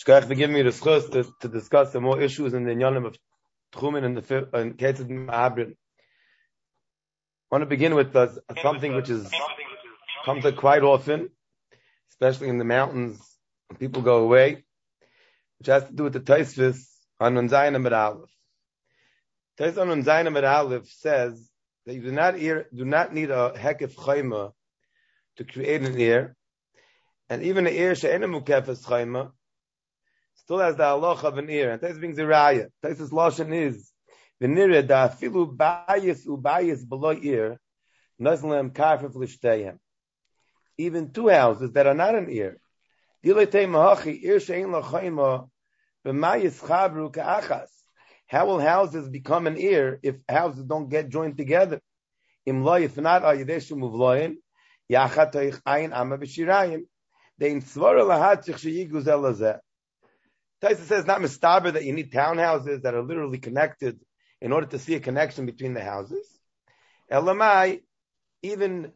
Shkach to give me the schus to, to discuss some more issues in the Inyanim of Tchumen and the and cases Ma'abrin. I want to begin with uh, something which is comes up quite often, especially in the mountains when people go away, which has to do with the Taisvis on Unzayim at Aleph. Taisvis on Unzayim at Aleph says that you do not ear, do not need a hekef chayma to create an ear, and even an ear she'ena mukefes chayma still has the halacha of an ear. And Taisvis brings a raya. Taisvis lashon is the nira da filu bayis u bayis below ear nazlem karfef lishteyem. Even two houses that are not an ear. Diletei mahachi ear she'en lachayma b'mayis chabru ka'achas. How will houses become an ear if houses don't get joined together? Im lo if not ayideshu muvloyin yachat toich ayin ama b'shirayim. Dein svara lahatzich sheyigu. Taisa says not mistaber that you need townhouses that are literally connected in order to see a connection between the houses. Elamai, even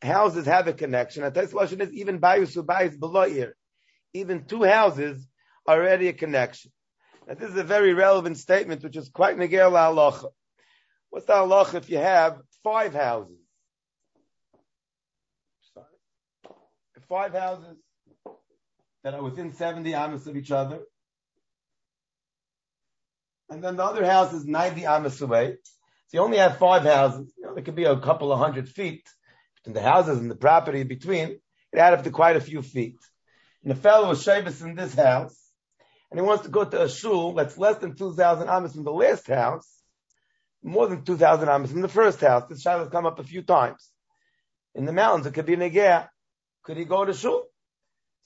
houses have a connection. And Taisa Lashon is even bayus below here. Even two houses are already a connection. Now, this is a very relevant statement, which is quite negel halacha. What's the halacha if you have five houses? Sorry. Five houses that are within 70 amas of each other. And then the other house is 90 amas away. So you only have five houses. You know, there could be a couple of hundred feet between the houses and the property between. It add up to quite a few feet. And the fellow was Shabbos in this house and he wants to go to a shul that's less than 2,000 amas from the last house, more than 2,000 amas from the first house. This shul has come up a few times. In the mountains, it could be Negea. Could he go to shul?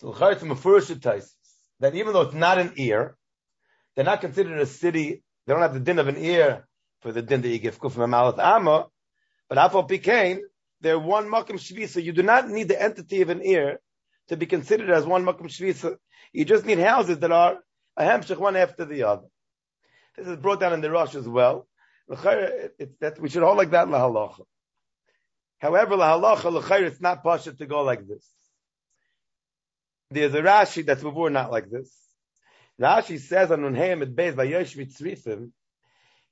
So that even though it's not an ear, they're not considered a city. They don't have the din of an ear for the din that you give from a malat amma. But afal pikain, they're one makom shvisa. You do not need the entity of an ear to be considered as one makom shvisa. You just need houses that are a hemshech one after the other. This is brought down in the Rosh as well. It's that we should hold like that lahalacha. However, lahalacha l'chayr it's not pasha to go like this. There's a Rashi that's before not like this. Rashi says on Unheim at Beis by Yoshvit Tzrifim.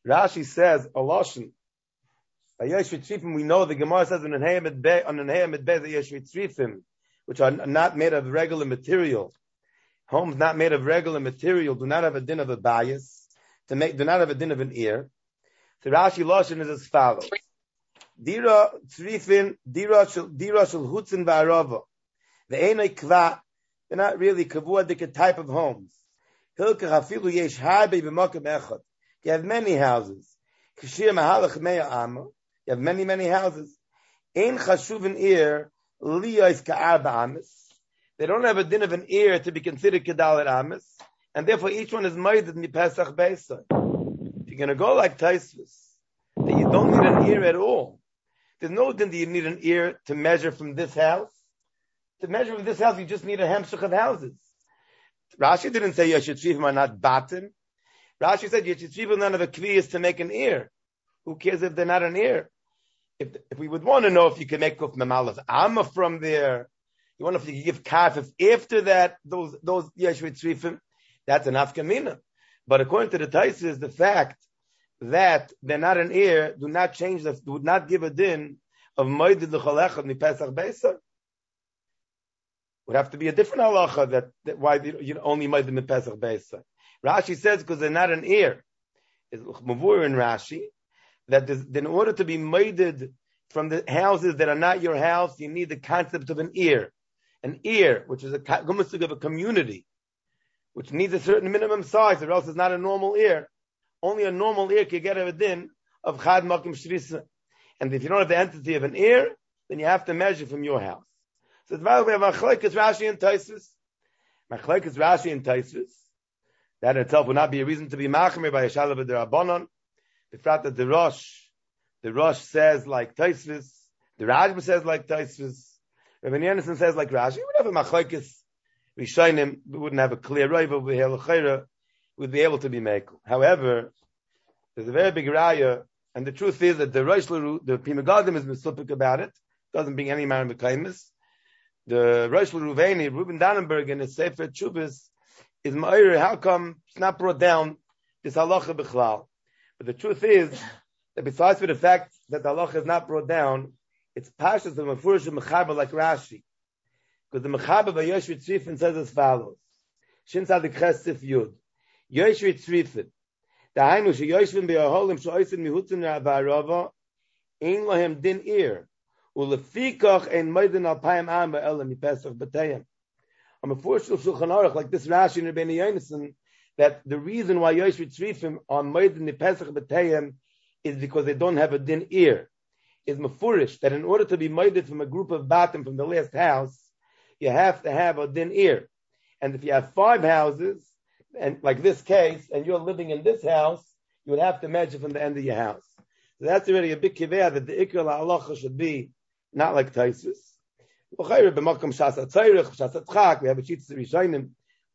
Rashi says a lashon. By Yoshvit Tzrifim, we know the Gemara says on Unheim at Beis on Unheim at Beis by Yoshvit Tzrifim, which are not made of regular material homes not made of regular material do not have a din of a bias, to make do not have a din of an ear. The Rashi Lashon is as follows. Dira tzrifin, dira shel, dira shel hutzin va'arava. Kva, they're not really kavua type of homes. You have many houses. You have many, many houses. They don't have a din of an ear to be considered kedalit amis, and therefore each one is made mi pesach beisa. If you're going to go like Taisvis, that you don't need an ear at all. There's no din that you need an ear to measure from this house. To measure from this house, you just need a hemshach of houses. Rashi didn't say yeshitzivim are not batim. Rashi said yeshitzivim none of the kviyas to make an ear. Who cares if they're not an ear? If, if we would want to know if you can make kuf memalaf amma from there, you wonder if you can give kafif after that, those, those Yeshua Tzrifim, that's an afkamina. But according to the Taisis, the fact that they're not an ear do not change that, would not give a din of Moedid L'cholechad Mi Pesach Beisa. Would have to be a different halacha that, that why you know, only Moedid Mi Pesach Beisa. Rashi says because they're not an ear. Mavur in Rashi that in order to be made from the houses that are not your house, you need the concept of an ear an ear, which is a gumusig of a community, which needs a certain minimum size, or else it's not a normal ear. Only a normal ear can get a din of chad makim shrisa. And if you don't have the entity of an ear, then you have to measure from your house. So about we have machlekes Rashi and Taisus. Machlekes Rashi and Taisus. That in itself would not be a reason to be machmir by a shalav rabbanon. The fact that the Rosh, the Rosh says like Taisus, the Rajma says like Taisus, Rabbi Yonason says like Rashi, we would have a machlekes rishonim, we wouldn't have a clear river over here, would be able to be made. However, there's a very big raya, and the truth is that the Rosh the Pri Megadim is misupik about it, doesn't bring any man mekaimis the Rosh Ruveni, Ruben Dannenberg, in his Sefer Chubis, is Ma'ir, how come it's not brought down this halacha bichlal? But the truth is that besides for the fact that the halacha is not brought down, it's pashas the mafurish of mechaber like Rashi, because the mechaber by Yoshua Tzrifin says as follows: Shin Tzadik Chesif Yud, Yoshua Tzrifin, the Hainu she Yoshvin be'aholim she'oisin mihutin ra'avarova, in lohem din ir. Ulefikach ein Maiden Alpayim Am Ba'elam, he passed. I'm a forceful Shulchan Aruch, like this Rashi and Rabbeinu Yonason, that the reason why Yosh Ritzrifim on Maiden Nipesach Batayim is because they don't have a din ear. Is Mefurish that in order to be murdered from a group of batim from the last house, you have to have a din ear. And if you have five houses, and like this case, and you're living in this house, you would have to measure from the end of your house. So that's already a big kiveh that the ikr la should be not like Taisus. We have a Chitzis Rishayim, which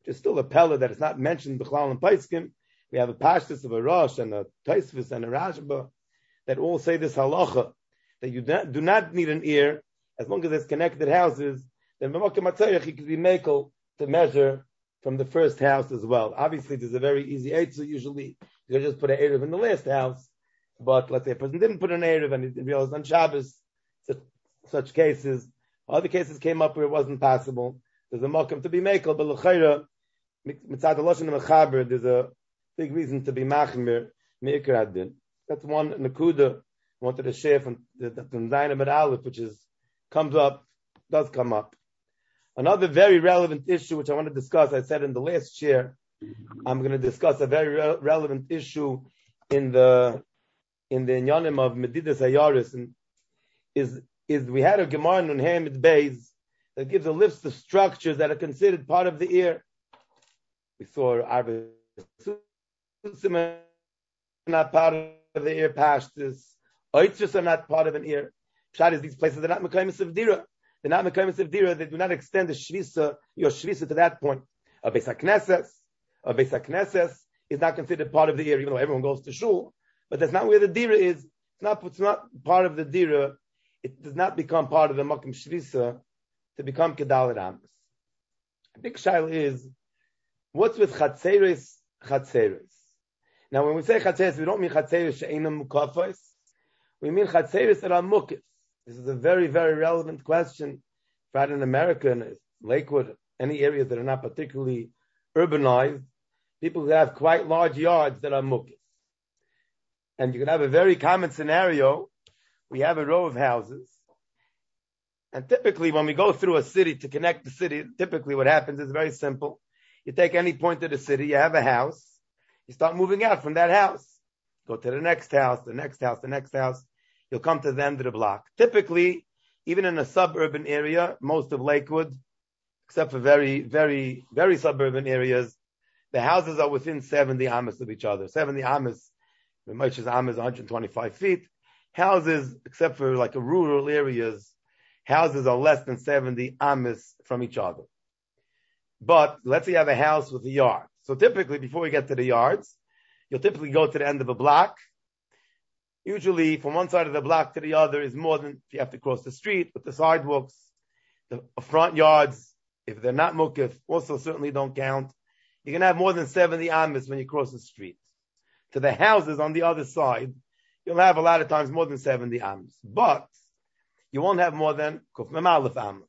is still a pella that is not mentioned in Bechlal and Paiskim. We have a Pashtus of a Rosh and a Taisvis and a Rashba that all say this halacha, that you do not need an ear, as long as there's connected houses, then B'makom HaTzayrich, you can be makel to measure from the first house as well. Obviously, there's a very easy Eitzah usually. You just put an Erev in the last house. But let's say a person didn't put an Erev and he realized on Shabbos, such, cases, other cases came up where it wasn't possible. There's a mokum to be makel, but l'chayra, mitzad loshen mechaber, there's a big reason to be machmir, meikar adin. That's one nakuda wanted to share from the, Zainab Aleph, which is, comes up, does come up. Another very relevant issue, which I want to discuss, I said in the last chair, I'm going to discuss a very re- relevant issue in the in the inyanim of Medidas Hayaris, and is is we had a Gemara in Hamid that gives a list of structures that are considered part of the ear. We saw Arba not part of the ear pashtus. Oitzus are not part of an ear. Pshat is these places are not Mekayim of Dira. They're not Mekayim of Dira. They do not extend the Shvisa, your Shvisa to that point. A Beis a Beis is not considered part of the ear, even though everyone goes to Shul. But that's not where the Dira is. It's not, it's not part of the Dira it does not become part of the Makim Shvisa to become Kedalit Amas. A big shail is, what's with Chatzeris, Chatzeris? Now, when we say Chatzeris, we don't mean Chatzeris She'enam Mukafos. We mean Chatzeris that are Mukif. This is a very, very relevant question. Right in America, in Lakewood, any areas that are not particularly urbanized, people who have quite large yards that are Mukif. And you can have a very common scenario we have a row of houses. And typically, when we go through a city to connect the city, typically what happens is very simple. You take any point of the city, you have a house, you start moving out from that house. Go to the next house, the next house, the next house. You'll come to the end of the block. Typically, even in a suburban area, most of Lakewood, except for very, very, very suburban areas, the houses are within 70 amas of each other. 70 amas, the Moshe's amas 125 feet houses, except for like rural areas, houses are less than 70 amis from each other. But let's say you have a house with a yard. So typically, before we get to the yards, you'll typically go to the end of a block. Usually, from one side of the block to the other is more than if you have to cross the street with the sidewalks. The front yards, if they're not mukif, also certainly don't count. You can have more than 70 amis when you cross the street. To the houses on the other side, you'll have a lot of times more than 70 ams. But you won't have more than kuf memalef amma.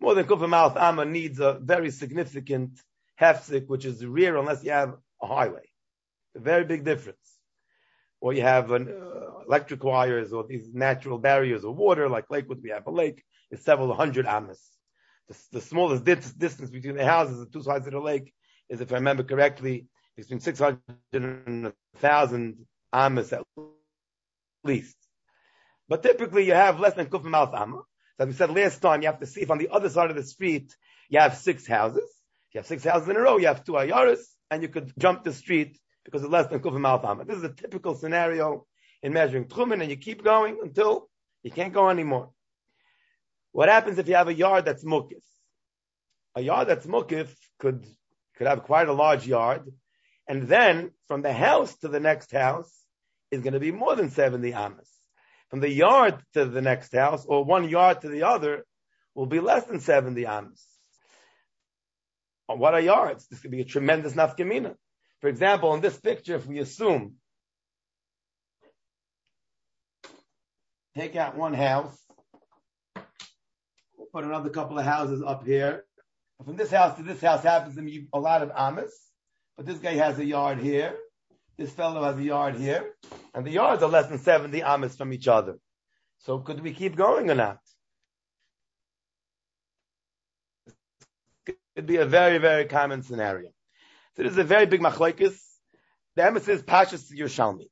More than kuf memalef amma needs a very significant hefzik, which is rear unless you have a highway. A very big difference. Or you have an, uh, electric wires or these natural barriers of water, like Lakewood, we have a lake, it's several hundred amas. The, the smallest distance between the houses, the two sides of the lake, is, if I remember correctly, between 600 and 1,000 amas at least. But typically you have less than kuf mouth amma. So as we said last time, you have to see if on the other side of the street you have six houses. If you have six houses in a row, you have two ayaris, and you could jump the street because it's less than kuf mouth. This is a typical scenario in measuring tchumen, and you keep going until you can't go anymore. What happens if you have a yard that's mukif? A yard that's mukif could could have quite a large yard, and then from the house to the next house, is going to be more than 70 amas. From the yard to the next house, or one yard to the other, will be less than 70 amas. what are yards? This could be a tremendous nafkamina. For example, in this picture, if we assume, take out one house, put another couple of houses up here. From this house to this house happens to be a lot of amas, but this guy has a yard here. This fellow has a yard here, and the yards are less than 70 amas from each other. So could we keep going or not? It'd be a very, very common scenario. So this is a very big machlokes. The emphasis is Pashas to Yerushalmi.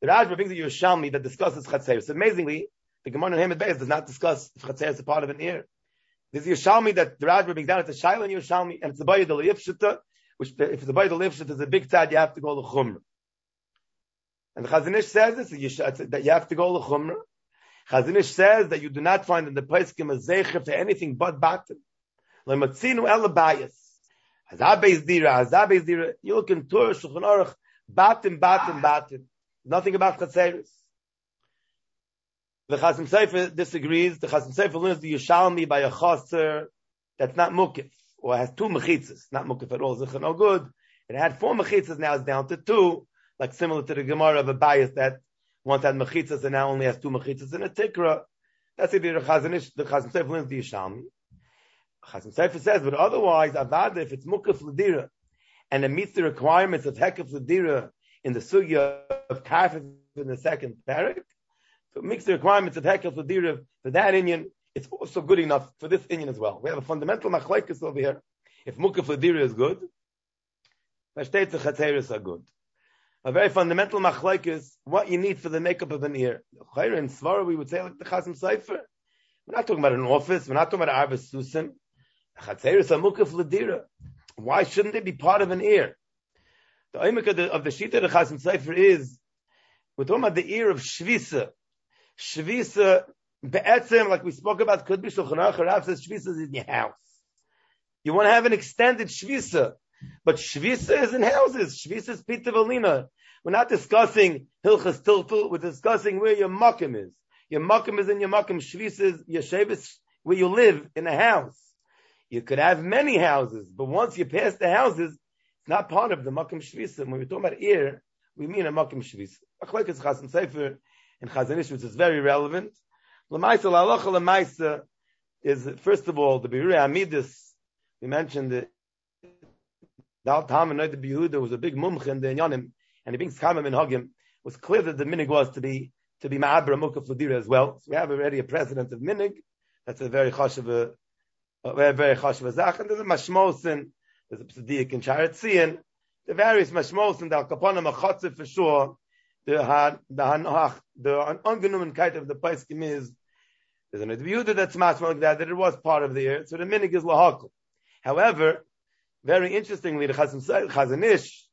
The Rashba brings a Yerushalmi that discusses Chatzeris. So amazingly, the Gemara in Hamed Beis does not discuss if Chatzeris is a part of an ear. There's Yerushalmi that the Rashba brings down. It's a Shaila Yerushalmi, and it's the Bayad al which if it's the Bayad al is a big tzad, you have to go to Chumrah. And the Chazon Ish says this, that you have to go to Chumrah. Chazon Ish says that you do not find in the Pesachim a zecher to anything but batim. Lematzinu elabayas. Hazabez dira, hazabez dira. You look in Torah, Shulchan Aruch, batim, batim, batim. Nothing about chatzeris. The Chasim Sefer disagrees. The Chasim Sefer learns the Yishalmi by a chaser that's not mukif, or has two mechitzas, not mukif at all. Zichar no good. It had four mechitzas, now it's down to two, like similar to the Gemara of a bias that once had mechitzas and now only has two mechitzas in a tikra. That's it. The Chasim the Chasim Sefer learns the Yishalmi. Chasim Sefer says, but otherwise, avada, if it's mukaf ledira, and it meets the requirements of hekaf ledira in the sugya of kafif in the second parak, so it meets the requirements of hekaf ledira for that Indian, it's also good enough for this Indian as well. We have a fundamental machlekes over here. If mukaf ledira is good, chatzeris are good. A very fundamental machlekes, what you need for the makeup of an ear. In Svara, we would say like the Chasim Sefer. We're not talking about an office. We're not talking about Arvis Susim. Why shouldn't it be part of an ear? The oimik of the, of the Shita Chasim Sefer is, we're talking about the ear of Shvisa. Shvisa, be'etzem, like we spoke about, could be Shulchan Aruch, says Shvisa is in your house. You want to have an extended Shvisa, but Shvisa is in houses. Shvisa is Pita Valina. We're not discussing Hilchas Tiltul, we're discussing where your makim is. Your makim is in your makim. Shvisa is your Shevis, where you live in a house. You could have many houses, but once you pass the houses, it's not part of the Makim Shvisa. When we're talking about ear, we mean a Makim Shvisa. Achlekes Chasim Sefer and Chazanish, which is very relevant. Lamaisa, Lalacha Lamaisa is, first of all, the Birui Amidus, we mentioned that Dal Tam and the Behuda was a big mumch in the Inyanim, and he brings Kamim and Hagim, was clear that the minig was to be to be Ma'abra Mukaf Ladira as well. So we have already a president of minig. That's a very chashav very, very chashav zach, and there's a mashmosin, there's a psadik in Sharetzian, the various mashmosin, the al-kaponim achotze for sure, the han, the hanach, the ungenumenkeit of the paiskim is, there's an adviuda that's mashma like that, that it was part of the year, so the minig is lahakal. However, very interestingly, the Chazon Ish,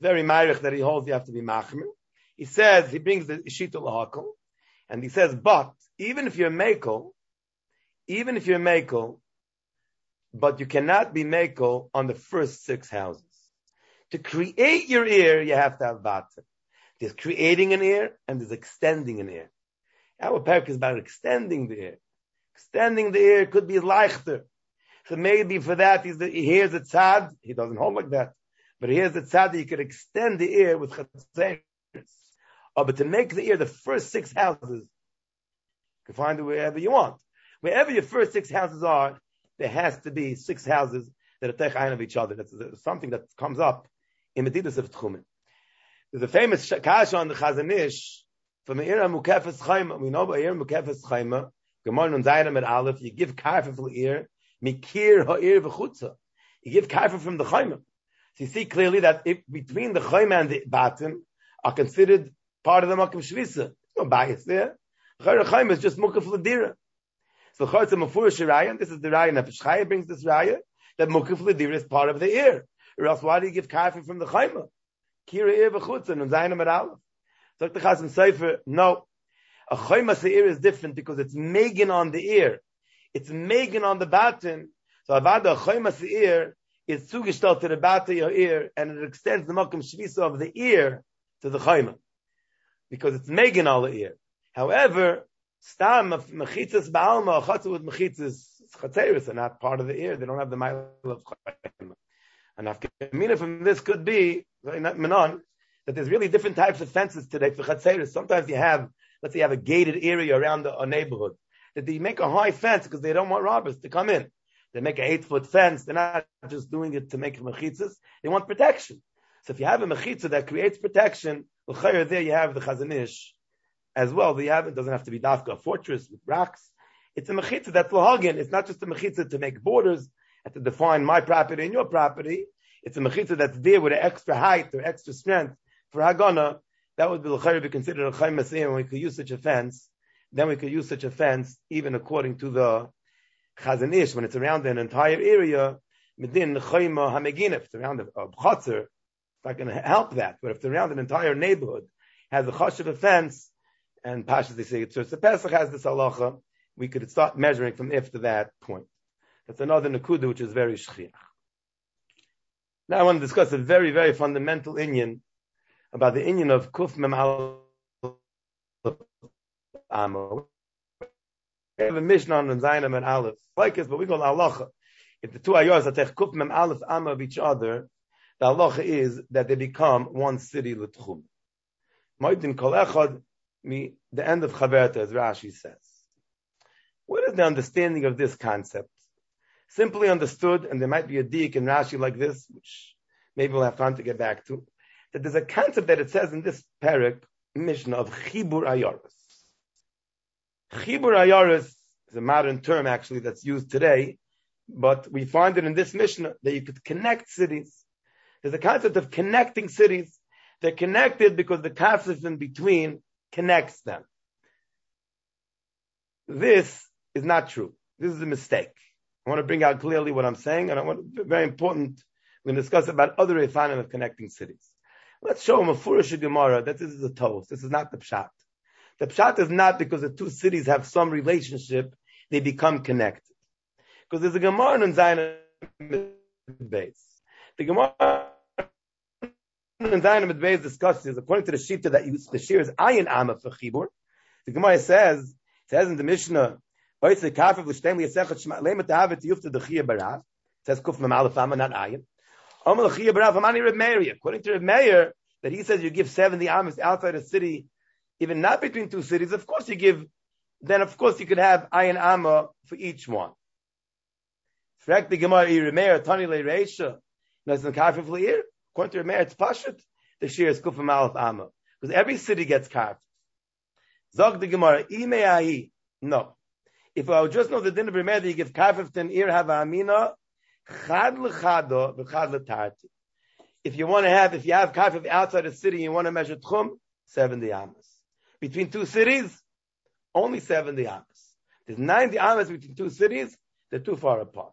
very myrich that he holds you have to be machmir. He says, he brings the Ishita lahakal, and he says, but, even if you're makel, even if you're makel, but you cannot be meko on the first six houses. To create your ear, you have to have bata. There's creating an ear and there's extending an ear. Our parak is about extending the ear. Extending the ear could be leichter. So maybe for that he's the, he hears a tzad. He doesn't hold like that, but he hears a tzad that you could extend the ear with chatzeris. Oh, but to make the ear the first six houses, you can find it wherever you want. Wherever your first six houses are, there has to be six houses that are techayin of each other. That's something that comes up in Medidas of Tchumen. There's a famous kasha on the Chazon Ish from Eira Mukefes Chaima. We know about Eira Mukefes Chaima. Gemara Nun at Aleph. You give the ear. Mikir ha'ir v'chutza. You give karfa from the Chaima. So you see clearly that if between the Chaima and the Batim are considered part of the Makim Shvisa. no bias there. Chaima is just Mukaf Ladira. So Chortz Mafurish Raya, this is the Raya Nefesh Chaya brings this Raya, that Mukif Ledir is part of the ear. Or else why do you give kafir from the Chayma? Kira ear v'chutzen, and Zaynam at Aleph. So the Chazim Sefer, no. A Chayma ear is different because it's Megan on the ear. It's Megan on the batin. So Avada, a Chayma ear is zugestellt to the batin your ear, and it extends the Makam Shvisa of the ear to the Chayma. Because it's Megan on the ear. However, Stam mechitzas ba'alma, chatzah with mechitzas chatzeris are not part of the ear. They don't have the mile of chayim. And Afkamina from this could be, Menon, that there's really different types of fences today for Chatzeris. Sometimes you have, let's say you have a gated area around a neighborhood, that they make a high fence because they don't want robbers to come in. They make an eight foot fence. They're not just doing it to make mechitzas. They want protection. So if you have a mechitza that creates protection, there you have the chazanish as well. You have, it doesn't have to be dafka, a fortress with rocks. It's a mechitza that's lahagin. It's not just a mechitza to make borders and to define my property and your property. It's a mechitza that's there with an extra height or extra strength for hagana. That would be be considered a chayim and we could use such a fence. Then we could use such a fence even according to the chazanish when it's around an entire area. Medin chayma hamegin. If it's around a, a it's not going to help that. But if it's around an entire neighborhood, has a chashiv of a fence, and Pashas they say so. Pesach has this halacha. We could start measuring from if to that point. That's another nakuda which is very shchiach. Now I want to discuss a very very fundamental inyan about the inyan of kuf mem amo. We have a Mishnah on Zainam and Aleph like this, but we call halacha. If the two ayos are kuf mem aleph amo of each other, the halacha is that they become one city l'tchum. Moedin kol echad the end of Chaverta, as Rashi says. What is the understanding of this concept? Simply understood, and there might be a deek in Rashi like this, which maybe we'll have time to get back to, that there's a concept that it says in this parak, Mishnah of Chibur Ayaris. Chibur Ayaris is a modern term actually that's used today, but we find it in this Mishnah that you could connect cities. There's a concept of connecting cities. They're connected because the kasif in between connects them. This is not true. This is a mistake. I want to bring out clearly what I'm saying, and I want very important. We're going to discuss about other refinement of connecting cities. Let's show them a Furish Gemara that this is a toast. This is not the pshat. The pshat is not because the two cities have some relationship, they become connected. Because there's a Gemara in Zion base. The Gemara in Zion Beis discusses, according to the Shita that you, the shear is ayin ama for chibur. The Gemara says, says in the Mishnah, says kuf mem ama not ayin. According to Reb Meir, that he says you give 70 amas outside the city, even not between two cities, of course you give, then of course you could have ayin ama for each one. Frag the Gemara, Reb Meir, Tani le Reisha, Nesan kafir v'leir. According to Rameir, it's Pashut, the Shir is Kufim Aleph Amma. Because every city gets carved. Zog the Gemara, Imeahi. No. If I would just know the din of Rameir that you give carved to an ear have amina, chad l'chado, v'chad l'tarti. If you want to have, if you have carved outside the city, you want to measure tchum, 70 amas. Between two cities, only 70 amas. There's 90 amas between two cities, they're too far apart.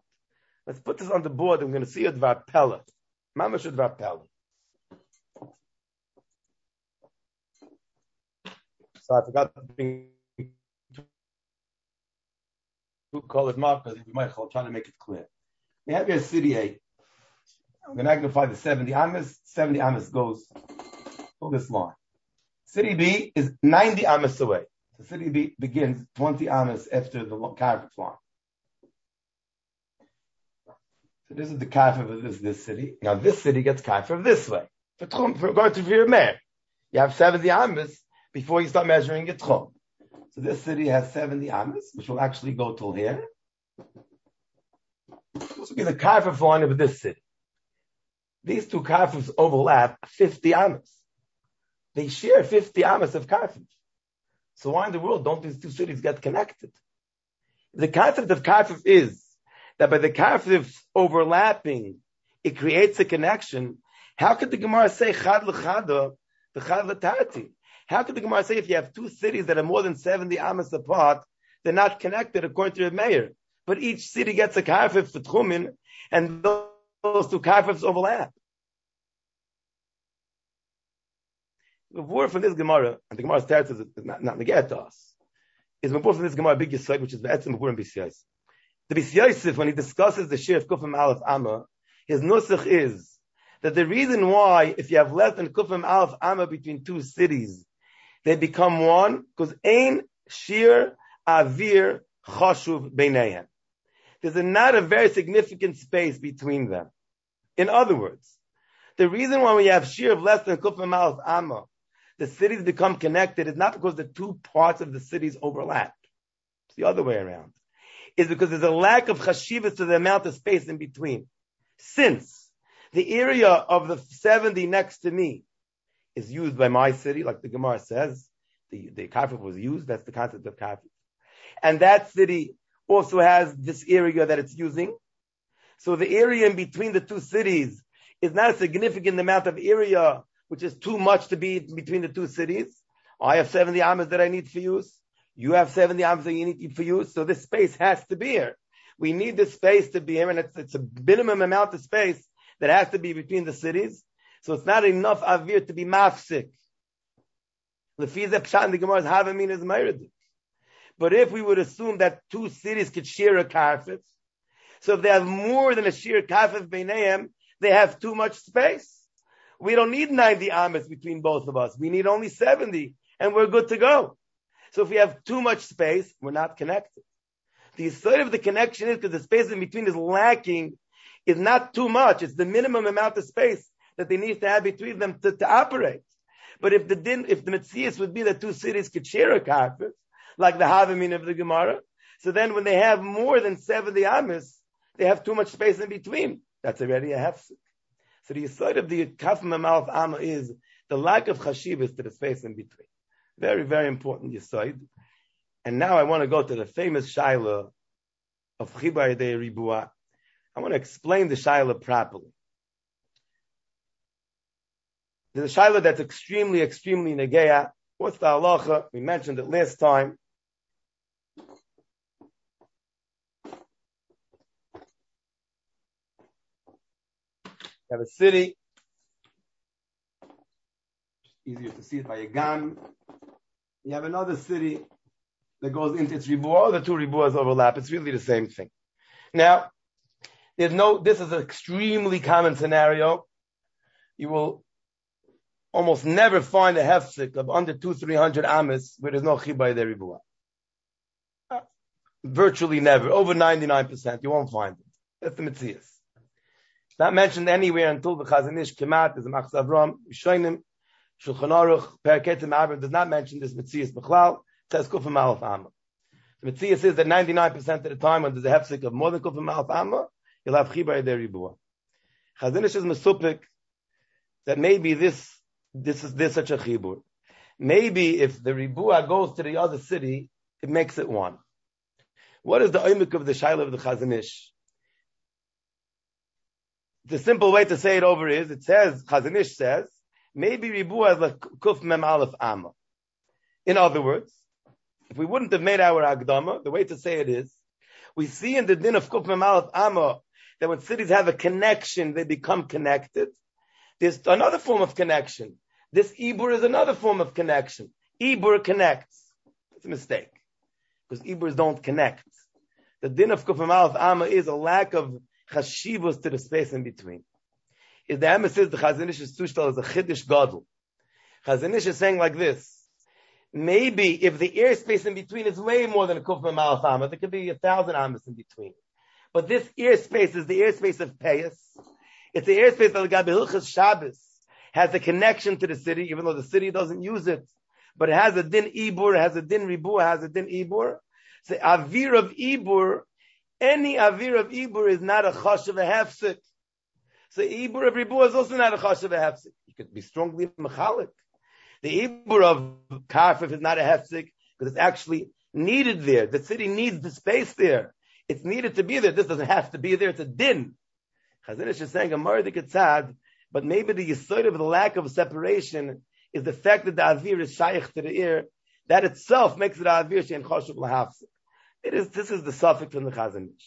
Let's put this on the board. I'm going to see Pella. Mama should rappel. So I forgot to bring two colored markers. Michael, trying to make it clear. We have here city A. I'm going to magnify the 70 amas. 70 amas goes all this line. City B is 90 amas away. So city B begins 20 amas after the carpet line. So this is the kafir of this, this city. Now this city gets kafir this way. For, tchum, for going to your mayor. You have 70 amas before you start measuring your tchum. So this city has 70 amas, which will actually go till here. This will be the kafir line of this city. These two kafirs overlap 50 amas. They share 50 amas of kafirs. So why in the world don't these two cities get connected? The concept of kafir is that by the kafif overlapping, it creates a connection. How could the Gemara say chad l'chada, the chad l'tati? How could the Gemara say if you have two cities that are more than 70 amas apart, they're not connected according to the mayor? But each city gets a kafif for tchumin, and those two kafifs overlap. The word from this Gemara, and the Gemara starts is not, not negate to us, is the from this Gemara big yisrael, which is the etzim b'vurim b'siyais. The Yosef, when he discusses the Shir of Kufim Aleph Amma, his nusach is that the reason why, if you have less than Kufim Aleph Amma between two cities, they become one, because Ein Shir Avir Chashuv Beinayim. There's a, not a very significant space between them. In other words, the reason why we have shear of less than kufim miles amma, the cities become connected is not because the two parts of the cities overlap. It's the other way around. Is because there's a lack of chashivas to the amount of space in between. Since the area of the 70 next to me is used by my city, like the Gemara says, the, the kafir was used, that's the concept of kafir. And that city also has this area that it's using. So the area in between the two cities is not a significant amount of area, which is too much to be between the two cities. I have 70 amas that I need for use. You have 70 amas that you need for use. So this space has to be here. We need this space to be here, and it's, it's a minimum amount of space that has to be between the cities. So it's not enough avir to be mafsik. Lefiza pshat in the Gemara is havamin is meridik. But if we would assume that two cities could share a karfif, so if they have more than a shir kafif beineim, they have too much space. We don't need 90 amas between both of us. We need only 70 and we're good to go. So if we have too much space, we're not connected. The side of the connection is because the space in between is lacking, is not too much. It's the minimum amount of space that they need to have between them to, to operate. But if the din, if the Metzias would be that two cities could share a carpet, like the Havamin of the Gemara, so then when they have more than 70 amas, they have too much space in between. That's already a hefsek. So the side of the kaf mouth amma is the lack of chashivas to the space in between. Very, very important yisoid. And now I want to go to the famous shaila of Chibar de Ribua. I want to explain the shaila properly. There's a shaila that's extremely, extremely negeya. What's the halacha? We mentioned it last time. You have a city. Easier to see it by a gun. You have another city that goes into its ribuah. The two ribuahs overlap. It's really the same thing. Now, there's no, this is an extremely common scenario. You will almost never find a hefsik of under two, three hundred amis where there's no chibay there ribuah. Virtually never. Over 99%. You won't find it. That's the mitzvah not mentioned anywhere until the Chazanish Kemat, is a Machz Avram, Shoinim, Shulchan Aruch, Perketim Avram does not mention this Metzias Bechlal, says Kufim Aleph Amma. The Metzias says that 99% of the time when there's a hefsik of more than Kufim Aleph Amma, you'll have Chibar der Ribua. Chazanish is Mesupik that maybe this, this is, this such a Chibur. Maybe if the Ribua goes to the other city, it makes it one. What is the oimik of the Shaila of the Chazanish? The simple way to say it over is, it says, Chazanish says, maybe Ribu has like Kuf Mem Aleph Amma. In other words, if we wouldn't have made our Agdama, the way to say it is, we see in the din of Kuf Mem Aleph Amma that when cities have a connection, they become connected. There's another form of connection. This Ibur is another form of connection. Ibur connects. It's a mistake. Because Iburs don't connect. The din of Kuf Mem Aleph Amma is a lack of chashivos to the space in between. Is the emphasis the Chazanish is zushtal as a chiddush gadol. Chazanish is saying like this. Maybe if the airspace in between is way more than a Kufma malach amas, there could be a thousand amas in between. But this airspace is the airspace of Payas. It's the airspace that Gabi Hilchas Shabbos. Has a connection to the city, even though the city doesn't use it. But it has a din ibur, it has a din ribu, it has a din ibur. So avir of ibur any avir of ibur is not a chosh of a hefsek. So ibur of ribu is also not a chosh of a hefsek. You could be strongly mechalik. The ibur of karfif is not a hefsek because it's actually needed there. The city needs the space there. It's needed to be there. This doesn't have to be there. It's a din. Chazanish is saying a mardekatzad, but maybe the yisod of the lack of separation is the fact that the avir is shaykh to the ear. That itself makes it avir shein choshev lahafsek. It is, this is the suffix from the Chazanish.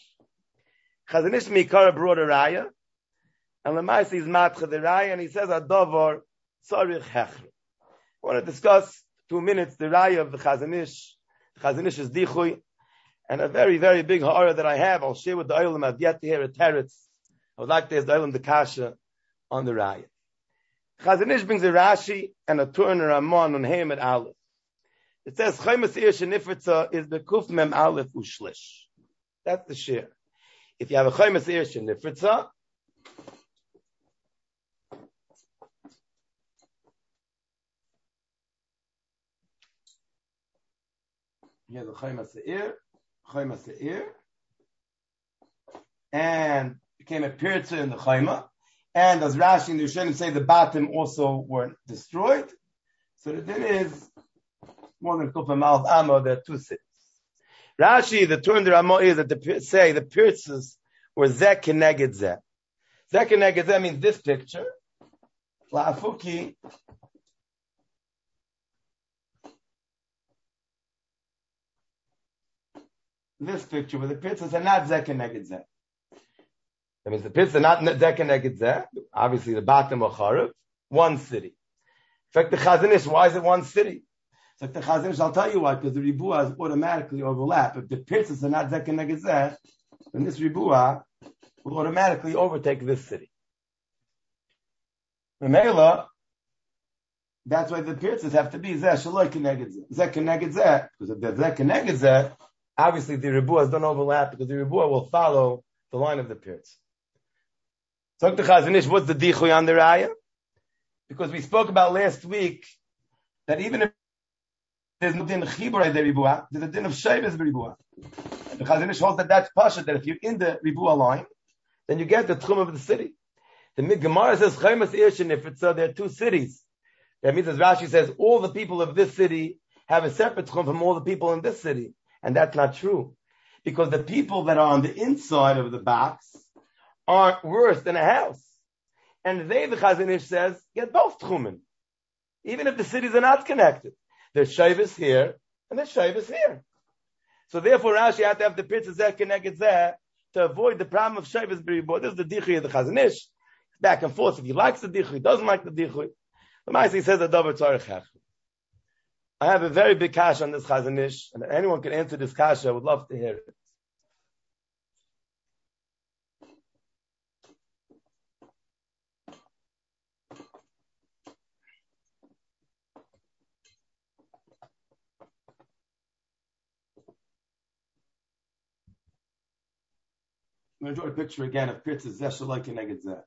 Chazanish Mikara brought a raya, and Lamaisi is matcha the raya, and he says, Adovar tzarich hechri. I want to discuss two minutes the raya of the Chazanish. The Chazanish is dichui, and a very, very big ha'ara that I have, I'll share with the Olam, I've yet to hear a teretz. I would like to ask the Olam the kasha on the raya. Chazanish brings a Rashi and a Turner Ramon on at Aleph. It says Chaimas Ir Shenifritza is the Kuf Mem Aleph Ushlish. That's the shir. If you have a Chaimas Ir Shenifritza, Here's a Chaimas Ir, Chaimas Ir, and became a Pirza in the Chaima, And as Rashi and the Rishonim say, the Batim also were destroyed. So the din is, more than Kufa Mal Amma, there are two cities. Rashi, the turn the Ramo is that the say the pirzas were Zek Keneged Zek. Zek Keneged Zek means this picture. La'afuki this picture where the pizzas are not zek and neged zek. That means the pits are not zek and neged zek. Obviously, the bottom of Charav, one city. In fact, the Chazanish, why is it one city? It's like the Chazanish, I'll tell you why, because the Ribua is automatically overlap. If the pizzas are not zek and then this ribuah will automatically overtake this city. Memela, that's why the pizzas have to be zeh shaloi keneged zeh. Because if they're zeh Kenegazeh, obviously the ribuas don't overlap because the ribuah will follow the line of the pyrits. So the Chazanish, what's the dichui on the raya? Because we spoke about last week that even if there's no din chibur the ribua, there's a din of shavis ribua. The Chazanish holds that that's pasha that if you're in the ribua line, then you get the tchum of the city. The Gemara says chaymas irshin if it's uh, there are two cities. That means as Rashi says, all the people of this city have a separate tchum from all the people in this city. And that's not true. Because the people that are on the inside of the box are worse than a house. And they, the Chazanish says, get both tchumen. Even if the cities are not connected. There's Shavis here, and there's Shavis here. So therefore Rashi had to have the pizza zeh connected there to avoid the problem of Shavis B'ribor. This is the Dichui of the Chazanish. Back and forth. If he likes the Dichui, he doesn't like the Dichui. The Maisi says that Dover Tzarech I have a very big kasha on this Chazanish, and anyone can answer this kasha. I would love to hear it. Going to draw a picture again of Pirtzah Zeshalai Keneged Zeh.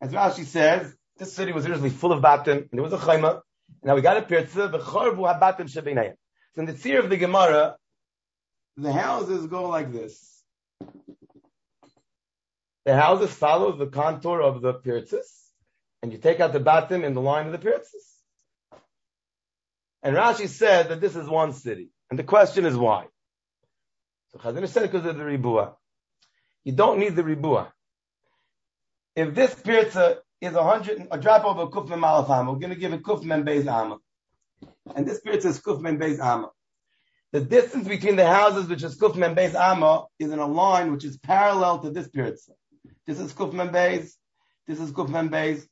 As Rashi says, this city was originally full of batim, and there was a chayma, now we got a pirza, v'chorvu habatim shebeinayim. So in the tzir of the Gemara, the houses go like this. The houses follow the contour of the pirzas, and you take out the batim in the line of the pirzas. And Rashi said that this is one city. And the question is why? So Chazanish said because of the ribua. You don't need the ribua. If this pirza is a hundred, a drop of a kufman malafam. We're going to give a kufman beis amma. And this spirit says kufman beis amma. The distance between the houses, which is kufman beis amma, is in a line which is parallel to this spirit. This is kufman beis. This is kufman beis.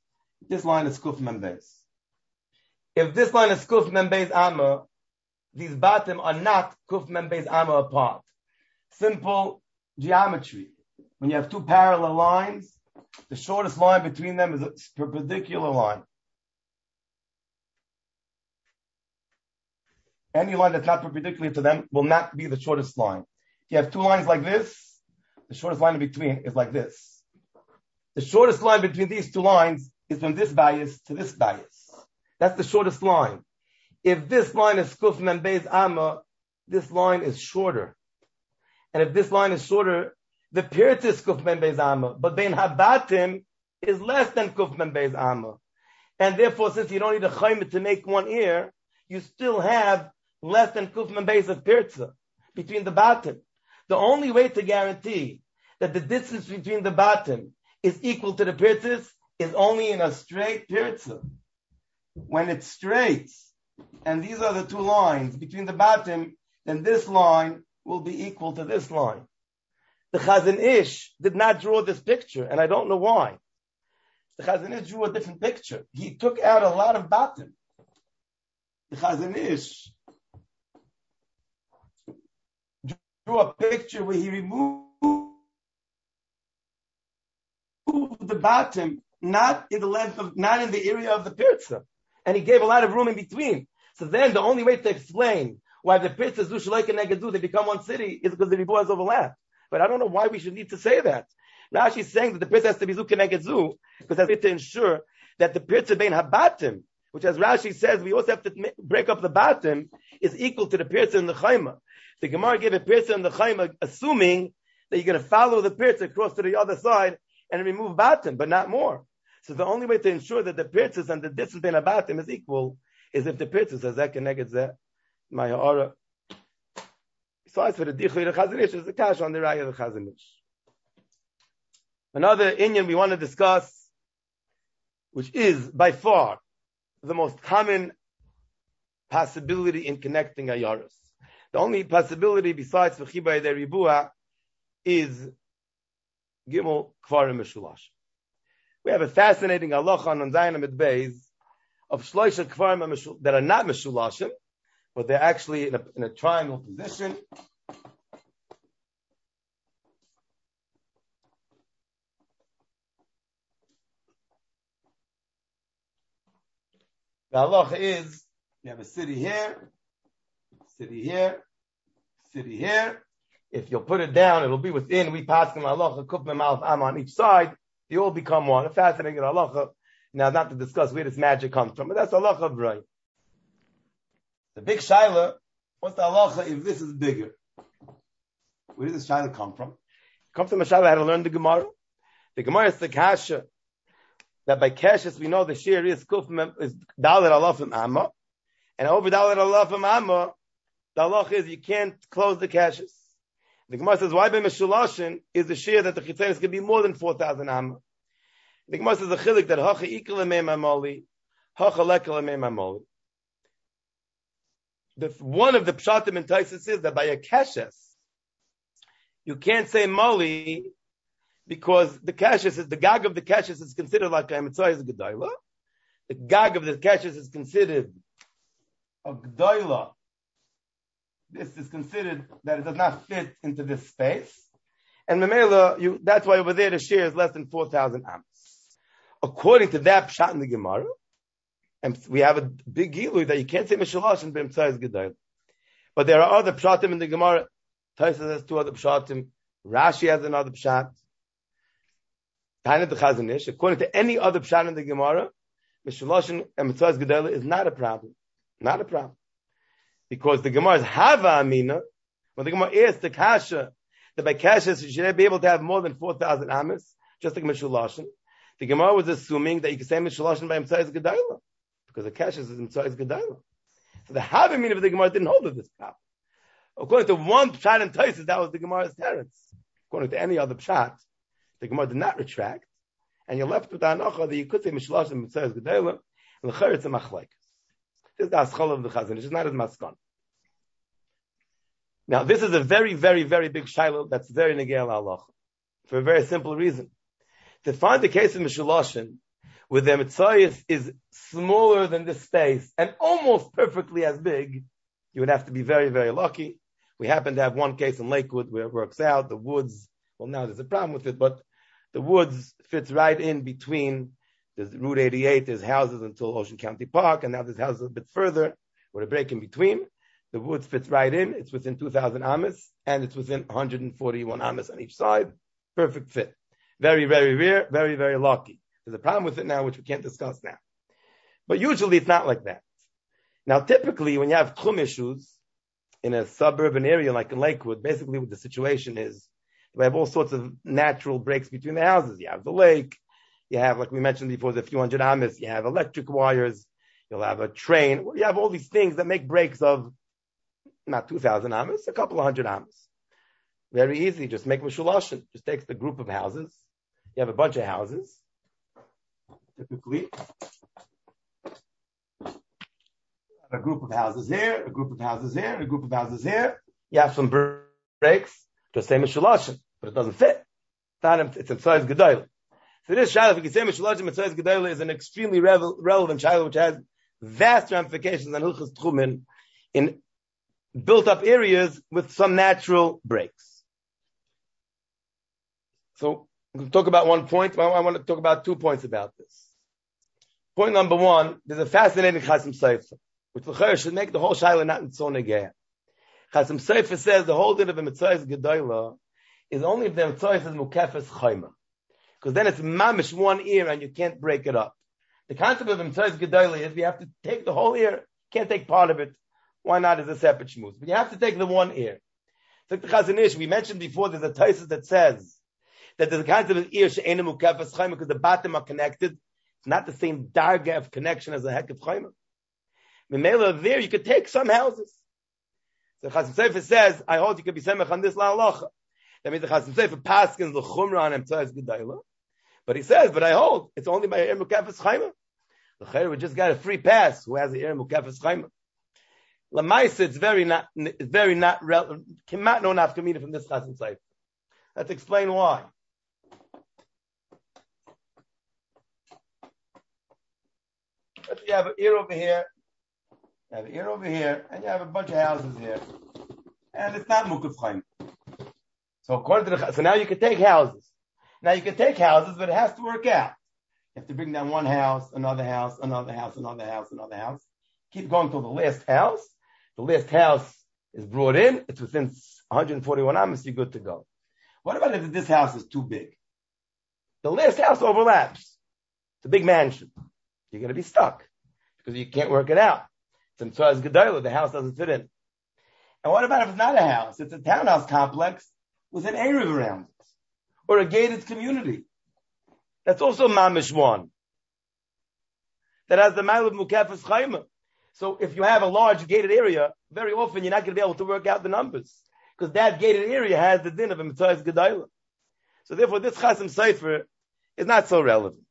This line is kufman beis. If this line is kufman beis amma, these bottom are not kufman beis amma apart. Simple geometry. When you have two parallel lines, the shortest line between them is a perpendicular line. Any line that's not perpendicular to them will not be the shortest line. If you have two lines like this, the shortest line in between is like this. The shortest line between these two lines is from this bias to this bias. That's the shortest line. If this line is Kuf Membeis Amma, this line is shorter. And if this line is shorter, the Pirtis Kufmen Beis Amma, but Bein Habatim is less than Kufmen Beis Amma. And therefore, since you don't need a chayim to make one ear, you still have less than Kufmen Beis of Pirza between the bottom. The only way to guarantee that the distance between the bottom is equal to the Pirtzis is only in a straight Pirza. When it's straight, and these are the two lines between the bottom, then this line will be equal to this line. The Chazon Ish did not draw this picture, and I don't know why. The Chazon Ish drew a different picture. He took out a lot of batim. The Chazon Ish drew a picture where he removed the batim, not in the length of, not in the area of the pirza, and he gave a lot of room in between. So then the only way to explain why the pirza Zushalaika and Negadu, they become one city, is because the ribu has overlapped. But I don't know why we should need to say that. Rashi is saying that the pizza has to be zu keneged zu, because that's to ensure that the pizza bein habatim, which as Rashi says, we also have to break up the bottom, is equal to the pirza and the chayma. The Gemara gave a pirza and the chayma, assuming that you're going to follow the pirza across to the other side and remove bottom, but not more. So the only way to ensure that the pirzas and the distance a bottom is equal is if the pirzas says that connected that my aura. Besides for the the Chazon Ish is the cash on the raya of the Chazon Ish. Another Indian we want to discuss, which is by far the most common possibility in connecting ayaras. The only possibility besides v'chiba de ribua is gimel kvarim mishulash. We have a fascinating halacha on Zayin Amid of shloisha kvarim that are not mishulashim, but they're actually in a, in a triangle position. The halacha is you have a city here, city here, city here. If you'll put it down, it'll be within. We pass them halacha mouth am on each side. They all become one. A fascinating halacha. Now, not to discuss where this magic comes from, but that's halacha right. The big shaila. What's the halacha if this is bigger? Where does this shaila come from? It comes from a shaila how to learn the Gemara. The Gemara is the kasha that by Keshes we know the shear is kuf is dalit alafim amma, and over dalit alafim amma, the halach is you can't close the Keshes. The Gemara says why by meshulashin is the shear that the chitzenis can be more than four thousand amma. The Gemara says the chilik that hacha ikal amoli, hacha lekal amoli. The one of the pshatim in Taisus is that by a Keshes you can't say moli because the kashes is the gag of the kashes is considered like a mitzvah gedayla. The gag of the kashes is considered a gedayla. This is considered that it does not fit into this space. And Mamela, you that's why over there the share is less than four thousand amos. According to that pshat in the Gemara, and we have a big gilu that you can't say mishalash and b'mitzvah is gedayla. But there are other pshatim in the Gemara. Taisa has two other pshatim. Rashi has another pshat. According to any other pshat in the Gemara, Mishaloshin and Mitzvahs Gedela is not a problem. Not a problem. Because the Gemara is Hava Amina. When the Gemara asks the Kasha, that by Kasha you should be able to have more than 4,000 Amis, just like Mishaloshin. The Gemara was assuming that you could say Mishaloshin by Mitzvahs Gedela. Because the Kasha is Mitzvahs Gedela. So the Hava Amina of the Gemara didn't hold with this problem. According to one Pshat and Taisis, that was the Gemara's parents. According to any other Pshat, the Gemara did not retract, and you're left with the hanacha that you could say mishlash and mitzvah gedela, and the it's a machlek. This is the aschol of the chazan. It's not as maskan. Now, this is a very, very, very big shiloh that's very negel halacha for a very simple reason. To find the case of Mishulashin, where the mitzvah is smaller than this space and almost perfectly as big, you would have to be very, very lucky. We happen to have one case in Lakewood where it works out. The woods, well, now there's a problem with it, but the woods fits right in between there's Route 88, there's houses until Ocean County Park, and now there's houses a bit further with a break in between. The woods fits right in. It's within 2,000 amas, and it's within 141 amas on each side. Perfect fit. Very, very rare, very, very lucky. There's a problem with it now, which we can't discuss now. But usually it's not like that. Now, typically, when you have tchum issues in a suburban area like in Lakewood, basically what the situation is, we have all sorts of natural breaks between the houses. You have the lake, you have, like we mentioned before, the few hundred amas, you have electric wires, you'll have a train, you have all these things that make breaks of not 2,000 amas, a couple of hundred amas. Very easy, just make Mishulashin. Just takes the group of houses. You have a bunch of houses, typically. A group of houses here, a group of houses there, a group of houses there. You have some breaks, just say Mishulashin but it doesn't fit. It's it's a size gedayla. So this shaila, if you can say Mishalajim size gedayla, is an extremely relevant shaila which has vast ramifications on Hilchas Tchumen in built up areas with some natural breaks. So talk about one point. I want to talk about two points about this. Point number one, there's a fascinating Chasam Sofer, which the should make the whole shaila not in Tzonegeh. Chasam Sofer says the whole din of a mitzvah gedayla is only if the mitzvah is mukefes chayma. Because then it's mamish one ear and you can't break it up. The concept of Mitzvahs Gedolah is we have to take the whole ear. Can't take part of it. Why not as a separate shmuz? But you have to take the one ear. Like the Chazon Ish, we mentioned before, there's a Taisus that says that there's a concept of ear she'enim ukefas chayma because the bottom are connected. Not the same darga of connection as a heck of chayma. Memela there, you could take some houses. The Chasam Sofer says, I hold you could be semech on this la'alacha. That means the Chasam Sofer paskins the chumra on Emtzayas Gedayla. But he says, but I hold, it's only by ear mukefas chayma. The Chayr we just got a free pass. Who has the ear mukefas chayma? Lamaisa, it's very not, it's very not. Cannot know nafkamina from this Chasam Sofer. Let's explain why. Let's you have an ear over here, you have an ear over here, and you have a bunch of houses here. And it's not Mukaf Chaim. So according to the, so now you can take houses. Now you can take houses, but it has to work out. You have to bring down one house, another house, another house, another house, another house. Keep going till the last house. The last house is brought in. It's within 141 amas. You're good to go. What about if this house is too big? The last house overlaps. It's a big mansion you're going to be stuck because you can't work it out. The house doesn't fit in. And what about if it's not a house? It's a townhouse complex with an Erev around it or a gated community. That's also Mamish one. That has the mile of Mukafas. So if you have a large gated area, very often you're not going to be able to work out the numbers because that gated area has the din of a Mitzvah's Gedola. So therefore this Chasam Sofer is not so relevant.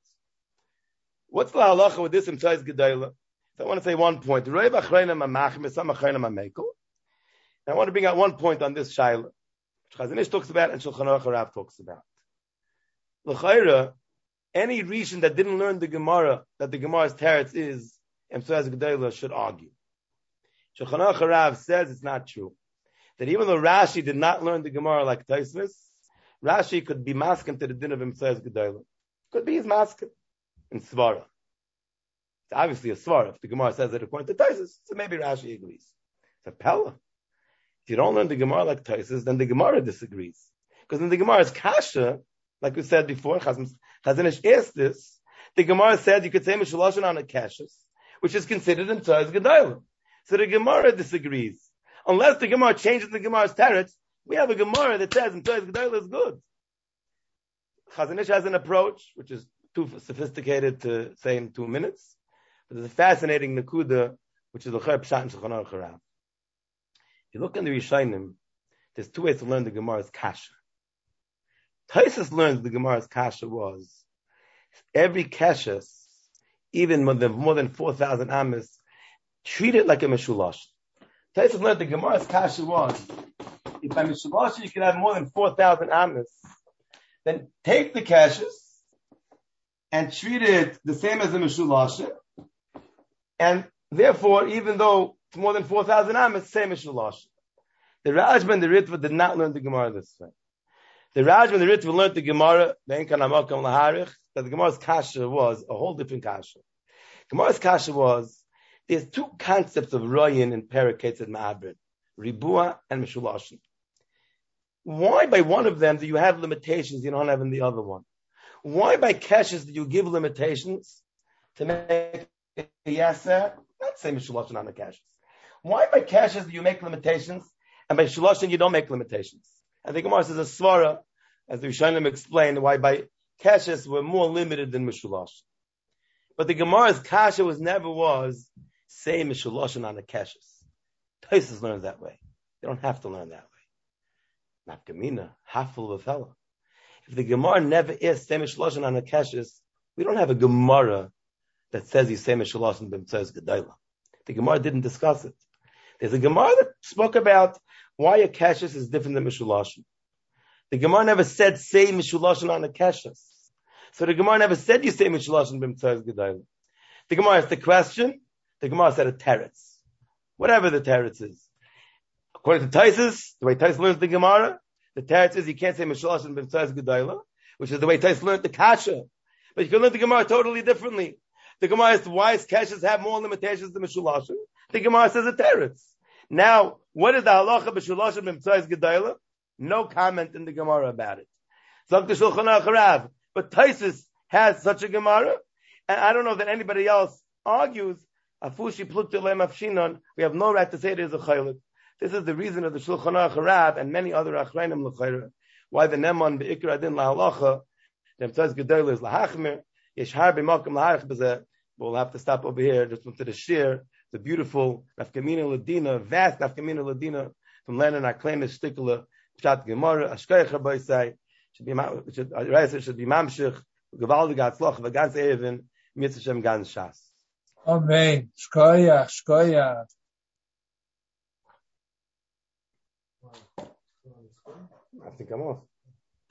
What's the halacha with this imtzais gedayla? So I want to say one point. I want to bring out one point on this shaila. Chazon Ish talks about and Shulchan Aruch Rav talks about. L'chayra, any reason that didn't learn the Gemara, that the Gemara's teretz is Emtzais Gedayla should argue. Shulchan Aruch Rav says it's not true. That even though Rashi did not learn the Gemara like Taisvis, Rashi could be masking to the din of Emtzais Gedayla. Could be his masking in Svara. It's obviously a Svara. If the Gemara says it according to Taisus, so maybe Rashi agrees. It's a Pella. If you don't learn the Gemara like Taisus, then the Gemara disagrees. Because in the Gemara's Kasha, like we said before, Chazon Ish asked this, the Gemara said you could say Mishaloshan on a Kashas, which is considered in Tzaz Gedalim. So the Gemara disagrees. Unless the Gemara changes the Gemara's teretz, we have a Gemara that says in Tzaz Gedalim is good. Chazon Ish has an approach, which is too sophisticated to say in two minutes. But there's a fascinating Nakuda, which is the Chayr Pshat and Shulchan Aruch If you look in the Rishonim, there's two ways to learn the Gemara's Kasha. Taisus learns the Gemara's Kasha was every Kashas, even more than, more than 4,000 Amis, treat it like a Meshulash. Taisus learned the Gemara's Kasha was if by Meshulash you can have more than 4,000 Amis, then take the Kashas, and treat it the same as a Mishulasha. And therefore, even though it's more than 4,000 am, it's the same Mishulasha. The Ramban and the Ritva did not learn the Gemara this way. The Ramban and the Ritva learned the Gemara, that the Gemara's Kasha was a whole different Kasha. Gemara's Kasha was, there's two concepts of Royan and Perikates and Ma'abrin, Ribua and Mishulashin. Why by one of them do you have limitations you don't have in the other one? Why by keshes do you give limitations to make a yaser? Not same say mishaloshin on the keshes. Why by keshes do you make limitations, and by shaloshin you don't make limitations? I think Gemara says a svara, as the Rishonim explained, why by keshes we're more limited than mishaloshin. But the Gemara's kasha was never was say mishaloshin on the keshes. Taisus learns that way. They don't have to learn that way. Gemina, half full of a fellow. If the Gemara never is Semish Lashon on a Keshes, we don't have a Gemara that says you Semish Lashon b'mtzayis Gedaila. The Gemara didn't discuss it. There's a Gemara that spoke about why a Keshes is different than Mishulashon. The Gemara never said say Mishulashon on a Keshes. So the Gemara never said you say Mishulashon b'mtzayis Gedaila. The Gemara asked the question, the Gemara said a teretz. Whatever the teretz is. According to Taisus, the way Taisus learns the Gemara, the teretz is you can't say Mishalash and B'mtzaz Gedayla, which is the way Tais learned the Kasha. But you can learn the Gemara totally differently. The Gemara is why Kashas have more limitations than Mishulashim. The Gemara says the teretz. Now, what is the halacha b'shulashim b'mtzayis gedayla? No comment in the Gemara about it. But Taisus has such a Gemara, And I don't know that anybody else argues, Afushi Plutilem Afshinon, we have no right to say it is a chaylik. This is the reason of the Shulchan Aruch Rab and many other Achrayim L'chayra, why the Neman Be'ikra Adin Lahalacha, the Mtaz Gedol is Lahachmir, Yeshar B'Makim Laharach B'zeh, we'll have to stop over here, just to the shir, the beautiful Nafkamina Ladina, vast Nafkamina Ladina, from Lenin Aklemish Stikla, Pshat Gemara, Ashkei Chaboisai, should be, should, uh, should, should be Mamshich, gewaltige Atzloch, v'gans Even, Mitzvah Shem Gans Shas. Amen. Shkoyach, shkoyach. I think I'm off.